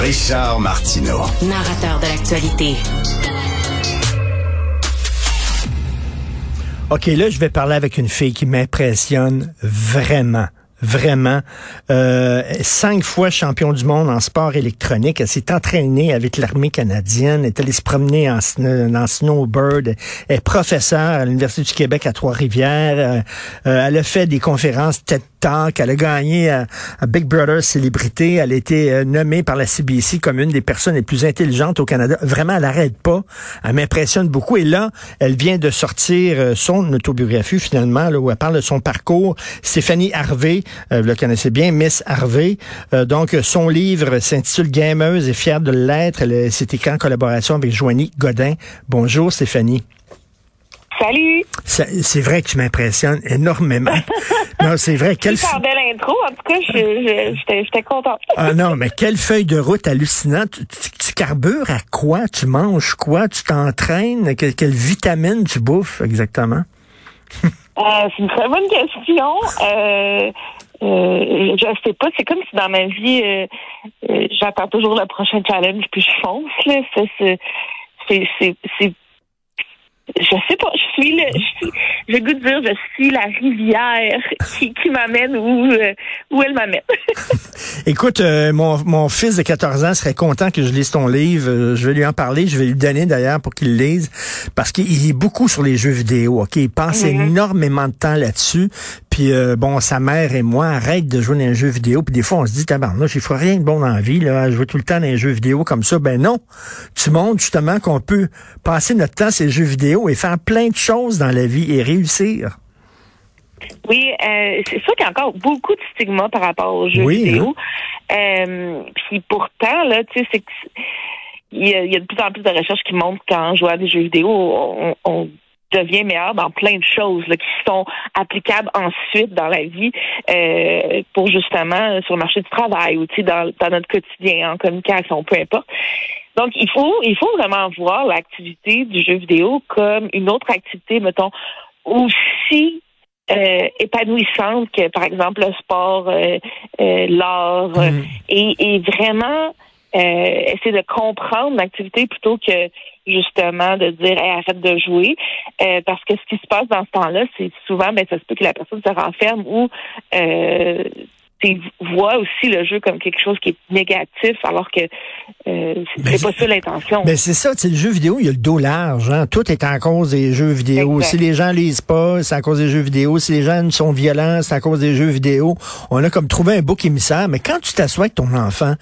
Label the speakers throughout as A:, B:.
A: Richard Martineau.
B: Narrateur de l'actualité.
C: OK, là, je vais parler avec une fille qui m'impressionne vraiment vraiment. Euh, cinq fois champion du monde en sport électronique. Elle s'est entraînée avec l'armée canadienne. Elle est allée se promener en, en snowbird. Elle est professeure à l'Université du Québec à Trois-Rivières. Euh, euh, elle a fait des conférences TED Talk. Elle a gagné à, Big Brother Célébrité. Elle a été nommée par la CBC comme une des personnes les plus intelligentes au Canada. Vraiment, elle n'arrête pas. Elle m'impressionne beaucoup. Et là, elle vient de sortir son autobiographie, finalement, là, où elle parle de son parcours. Stéphanie Harvey, euh, vous le connaissez bien, Miss Harvey. Euh, donc, son livre s'intitule Gameuse et fière de l'être. C'est écrit en collaboration avec Joanie Godin. Bonjour, Stéphanie.
D: Salut.
C: C'est vrai que tu m'impressionnes énormément. non, c'est vrai.
D: Quelle belle intro. En tout cas, j'étais contente.
C: ah non, mais quelle feuille de route hallucinante. Tu, tu, carbures à quoi? Tu manges quoi? Tu t'entraînes? quelle vitamine tu bouffes exactement?
D: Euh, c'est une très bonne question. Euh, euh, je sais pas. C'est comme si dans ma vie, euh, euh, j'attends toujours le prochain challenge puis je fonce. Là. Ça, c'est, c'est, c'est, je sais pas, je suis le, je suis, je goût de dire, je suis la rivière qui, qui m'amène où, euh, où elle m'amène.
C: Écoute, euh, mon, mon fils de 14 ans serait content que je lise ton livre. Euh, je vais lui en parler. Je vais lui donner d'ailleurs pour qu'il le lise parce qu'il est beaucoup sur les jeux vidéo. Ok, il passe mm-hmm. énormément de temps là-dessus. Puis bon, sa mère et moi arrêtent de jouer dans un jeu vidéo. Puis des fois, on se dit, tabarnouche, il faut rien de bon dans la vie, là, jouer tout le temps dans un jeu vidéo comme ça. Ben non, tu montres justement qu'on peut passer notre temps sur les jeux vidéo et faire plein de choses dans la vie et réussir.
D: Oui, euh, c'est sûr qu'il y a encore beaucoup de stigmas par rapport aux jeux vidéo. Hein? Euh, puis pourtant, là, tu sais, c'est il y, a, de plus en plus de recherches qui montrent qu'en jouant à des jeux vidéo, on, devient meilleur dans plein de choses qui sont applicables ensuite dans la vie euh, pour justement sur le marché du travail ou dans, dans notre quotidien, en communication, peu importe. Donc, il faut, il faut vraiment voir l'activité du jeu vidéo comme une autre activité, mettons, aussi euh, épanouissante que, par exemple, le sport, euh, euh l'art, mm. et, et, vraiment essayer de comprendre l'activité plutôt que justement de dire arrête de jouer. Parce que ce qui se passe dans ce temps-là c'est souvent ben ça se peut que la personne se renferme ou voit aussi le jeu comme quelque chose qui est négatif, alors que euh, c'est pas ça l'intention.
C: Mais c'est ça, le jeu vidéo, il y a le dos large. Hein? Tout est en cause des jeux vidéo. Si les gens lisent pas, c'est à cause des jeux vidéo. Si les gens sont violents, c'est à cause des jeux vidéo. On a comme trouvé un bouc émissaire. Mais quand tu t'assois avec ton enfant,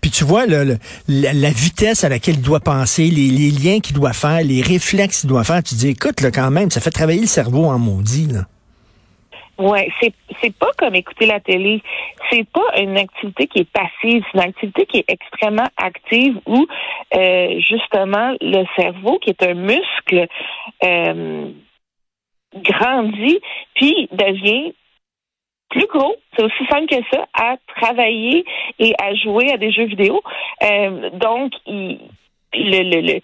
C: puis tu vois le, la, vitesse à laquelle il doit penser, les, les liens qu'il doit faire, les réflexes qu'il doit faire, tu dis, écoute, là, quand même, ça fait travailler le cerveau en maudit. Là.
D: Ouais, c'est c'est pas comme écouter la télé. C'est pas une activité qui est passive, c'est une activité qui est extrêmement active où euh, justement le cerveau, qui est un muscle, euh, grandit puis devient plus gros, c'est aussi simple que ça, à travailler et à jouer à des jeux vidéo. Euh, donc, il, le, le, le,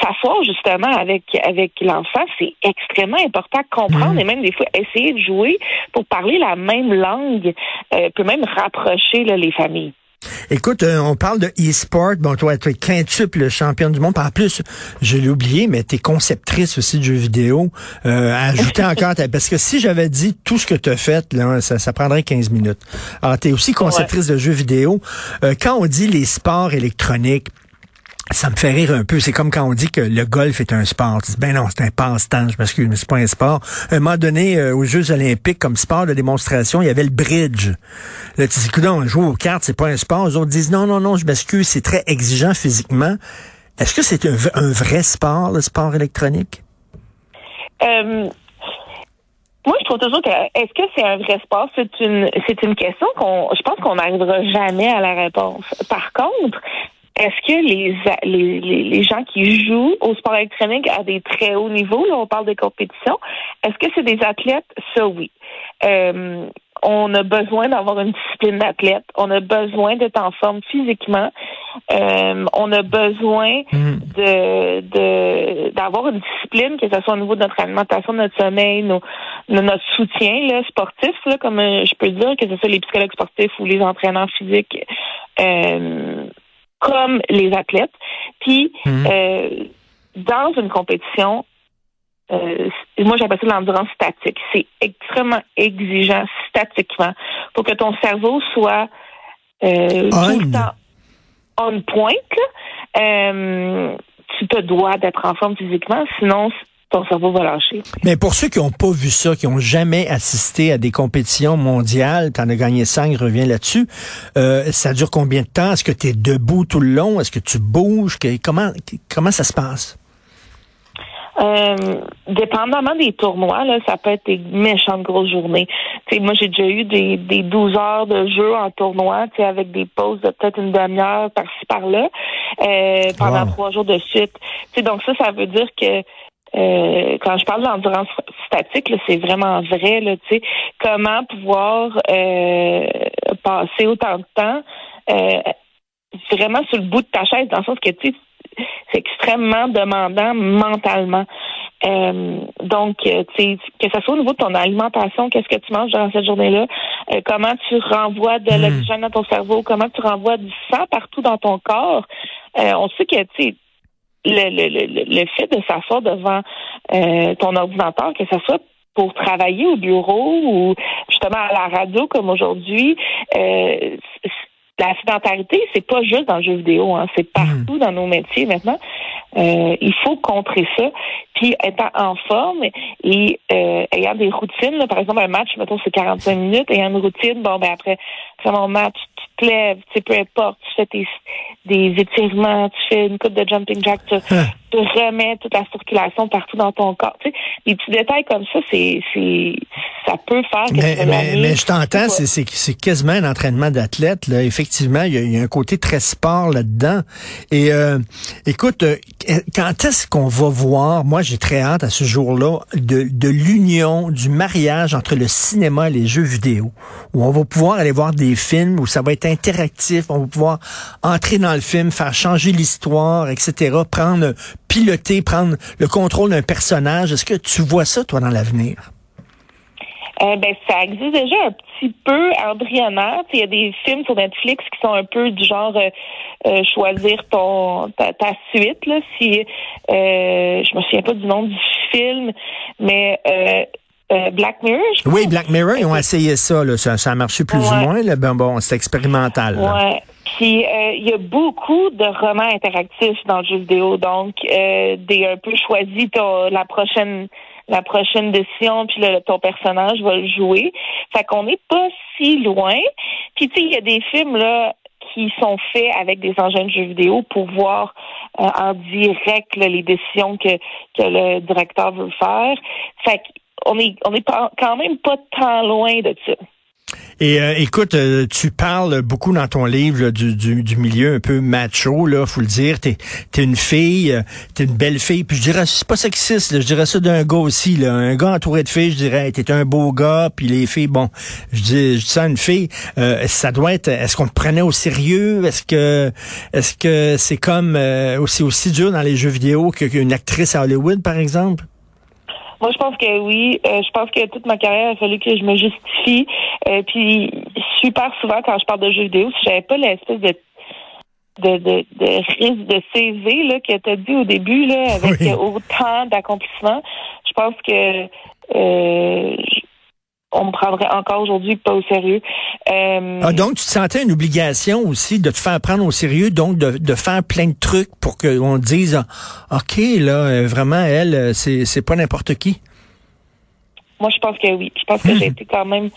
D: s'asseoir justement avec avec l'enfant, c'est extrêmement important de comprendre mm. et même des fois essayer de jouer pour parler la même langue euh, peut même rapprocher là, les familles.
C: Écoute, euh, on parle de e-sport. Bon, toi, tu es quintuple championne du monde. En plus, je l'ai oublié, mais tu es conceptrice aussi de jeux vidéo. Euh, ajouter encore, parce que si j'avais dit tout ce que tu as fait, là, ça, ça prendrait 15 minutes. Alors, tu es aussi conceptrice de jeux vidéo. Euh, quand on dit les sports électroniques, ça me fait rire un peu. C'est comme quand on dit que le golf est un sport. ben non, c'est un passe-temps. Je m'excuse, mais c'est pas un sport. À un moment donné, euh, aux Jeux olympiques, comme sport de démonstration, il y avait le bridge. Là, tu dis, on joue aux cartes, c'est pas un sport. Les autres disent, non, non, non, je m'excuse, c'est très exigeant physiquement. Est-ce que c'est un, vrai sport, le sport électronique?
D: Euh, moi, je trouve toujours que est-ce que c'est un vrai sport? C'est une c'est une question qu'on je pense qu'on n'arrivera jamais à la réponse. Par contre, est-ce que les, les, les, gens qui jouent au sport électronique à des très hauts niveaux, là, on parle de compétition, est-ce que c'est des athlètes? Ça, oui. Euh, on a besoin d'avoir une discipline d'athlète. On a besoin d'être en forme physiquement. Euh, on a besoin mm. de d'avoir une discipline, que ce soit au niveau de notre alimentation, de notre sommeil, nos, notre soutien là, sportif, là, comme euh, je peux dire, que ce soit les psychologues sportifs ou les entraîneurs physiques. Euh, comme les athlètes. Puis, mhm. euh, dans une compétition, euh, moi j'appelle ça l'endurance statique. C'est extrêmement exigeant statiquement pour que ton cerveau soit euh, tout le temps on point. Euh, tu te dois d'être en forme physiquement, sinon ton cerveau va lâcher.
C: Mais pour ceux qui n'ont pas vu ça, qui n'ont jamais assisté à des compétitions mondiales, tu en as gagné cinq, reviens là-dessus, euh, ça dure combien de temps? Est-ce que tu es debout tout le long? Est-ce que tu bouges? comment, comment ça se passe?
D: Euh, dépendamment des tournois, là, ça peut être des méchantes grosses journées. T'sais, moi, j'ai déjà eu des, des 12 heures de jeu en tournoi, avec des pauses de peut-être une demi-heure par-ci par-là, euh, pendant trois jours de suite. T'sais, donc ça, ça veut dire que euh, quand je parle d'endurance statique, c'est vraiment vrai. Là, comment pouvoir euh, passer autant de temps euh, vraiment sur le bout de ta chaise, dans le sens que c'est extrêmement demandant mentalement. Euh, donc, que ce soit au niveau de ton alimentation, qu'est-ce que tu manges dans cette journée-là, comment tu renvoies de hmm. l'oxygène dans ton cerveau, comment tu renvoies du sang partout dans ton corps. on sait que tu le, le, le, fait de s'asseoir devant euh, ton ordinateur, que ce soit pour travailler au bureau ou justement à la radio comme aujourd'hui, euh, la sédentarité, c'est pas juste dans le jeu vidéo, hein, c'est partout dans nos métiers maintenant. Euh, il faut contrer ça. Puis étant en forme et euh, ayant des routines, là, par exemple un match, mettons c'est 45 minutes, ayant une routine, bon ben après, c'est mon match, te lèves, tu sais, peu importe, tu fais tes, des étirements, tu fais une coupe de jumping jack, tu, hein. Tu remets toute la circulation partout dans ton corps. Tu sais, des petits détails comme ça, c'est, c'est ça peut faire
C: mais, mais, mais, je t'entends, c'est, c'est, c'est quasiment un entraînement d'athlète. Là. Effectivement, il y, a, il y, a, un côté très sport là-dedans. Et euh, écoute, euh, quand est-ce qu'on va voir, moi j'ai très hâte à ce jour-là, de, de l'union, du mariage entre le cinéma et les jeux vidéo, où on va pouvoir aller voir des films, où ça va être interactif, on va pouvoir entrer dans le film, faire changer l'histoire, etc., prendre, piloter, prendre le contrôle d'un personnage. Est-ce que tu vois ça, toi, dans l'avenir?
D: Euh, ben, ça existe déjà un petit peu embryonnaire. Il y a des films sur Netflix qui sont un peu du genre euh, euh, choisir ton ta, suite. Là, si je me souviens pas du nom du film, mais Black Mirror.
C: oui, Black Mirror, ils ont essayé ça, là. Ça, a marché plus ou moins. Là. Ben, bon, c'est expérimental.
D: Ouais. Puis il y a beaucoup de romans interactifs dans le jeu vidéo, donc des un peu choisi la prochaine la prochaine décision, puis le, ton personnage va le jouer. Fait qu'on n'est pas si loin. Puis tu sais, il y a des films là qui sont faits avec des engins de jeux vidéo pour voir euh, en direct les décisions que, que le directeur veut faire. Fait qu'on est on est quand même pas tant loin de ça.
C: Et euh, écoute, euh, tu parles beaucoup dans ton livre du, du, milieu un peu macho, là, faut le dire. T'es es une fille, euh, t'es une belle fille. Puis je dirais, c'est pas sexiste, je dirais ça d'un gars aussi. Là. Un gars entouré de filles, je dirais, t'es un beau gars. Puis les filles, bon, je dis, je dis ça à une fille, ça doit être. Est-ce qu'on te prenait au sérieux? Est-ce que, est-ce que c'est comme aussi aussi dur dans les jeux vidéo qu'une actrice à Hollywood, par exemple?
D: Moi, je pense que oui. Euh, je pense que toute ma carrière, il a fallu que je me justifie. Euh, puis, super souvent, quand je parle de jeux vidéo, si j'avais pas l'espèce de de, de, de de CV là, que tu as dit au début, là, avec autant d'accomplissements, je pense que euh, on me prendrait encore aujourd'hui pas au sérieux.
C: Euh, ah, donc, tu te sentais une obligation aussi de te faire prendre au sérieux, donc de, de faire plein de trucs pour qu'on dise, ah, OK, là, euh, vraiment, elle, euh, c'est, c'est pas n'importe qui?
D: Moi, je pense que oui. Je pense que j'ai été quand même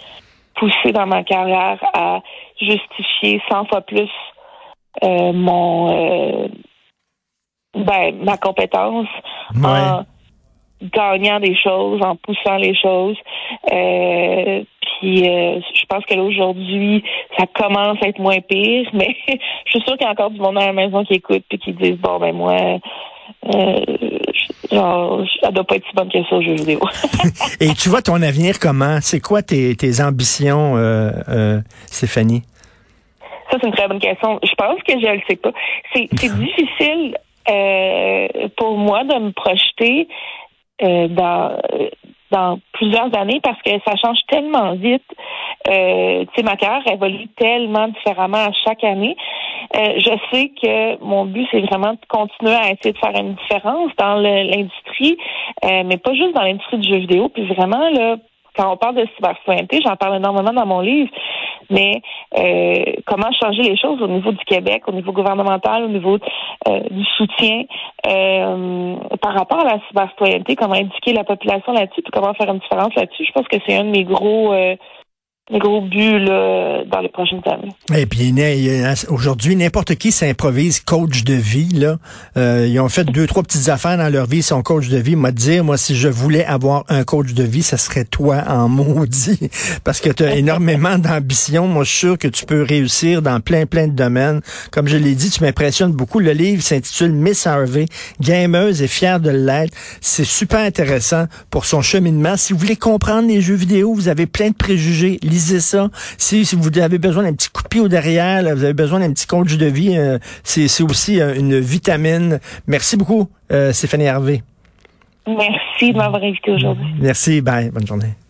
D: poussée dans ma carrière à justifier 100 fois plus mon ben, ma compétence gagnant des choses, en poussant les choses. Euh, puis euh, je pense que là aujourd'hui, ça commence à être moins pire, mais je suis sûre qu'il y a encore du monde à la maison qui écoute et qui disent bon ben moi euh, genre, elle doit pas être si bonne que ça au jeu vidéo.
C: et tu vois ton avenir comment? C'est quoi tes, tes ambitions, euh, euh, Stéphanie?
D: Ça, c'est une très bonne question. Je pense que je le sais pas. C'est difficile euh, pour moi de me projeter euh, dans dans plusieurs années parce que ça change tellement vite. Euh, tu sais, ma carrière évolue tellement différemment à chaque année. je sais que mon but, c'est vraiment de continuer à essayer de faire une différence dans l'industrie, mais pas juste dans l'industrie du jeu vidéo, puis vraiment, là, quand on parle de cybercitoyenneté, j'en parle énormément dans mon livre, mais euh, comment changer les choses au niveau du Québec, au niveau gouvernemental, au niveau euh, du soutien euh, par rapport à la cybercitoyenneté, comment éduquer la population là-dessus, puis comment faire une différence là-dessus? Je pense que c'est un de mes gros les gros buts là, dans les prochaines années. Et puis
C: aujourd'hui, n'importe qui s'improvise coach de vie. Là. Euh, ils ont fait deux, trois petites affaires dans leur vie, son coach de vie. M'a dire, moi, si je voulais avoir un coach de vie, ça serait toi en maudit. Parce que tu as énormément d'ambition. Moi, je suis sûr que tu peux réussir dans plein, plein de domaines. Comme je l'ai dit, tu m'impressionnes beaucoup. Le livre s'intitule Miss Harvey, gameuse et fière de l'être. C'est super intéressant pour son cheminement. Si vous voulez comprendre les jeux vidéo, vous avez plein de préjugés lisez ça. Si, vous avez besoin d'un petit coup de pied au derrière, vous avez besoin d'un petit coach de vie, euh, c'est aussi euh, une vitamine. Merci beaucoup, euh, Stéphanie Hervé.
D: Merci de m'avoir invité aujourd'hui.
C: Merci, bye, bonne journée.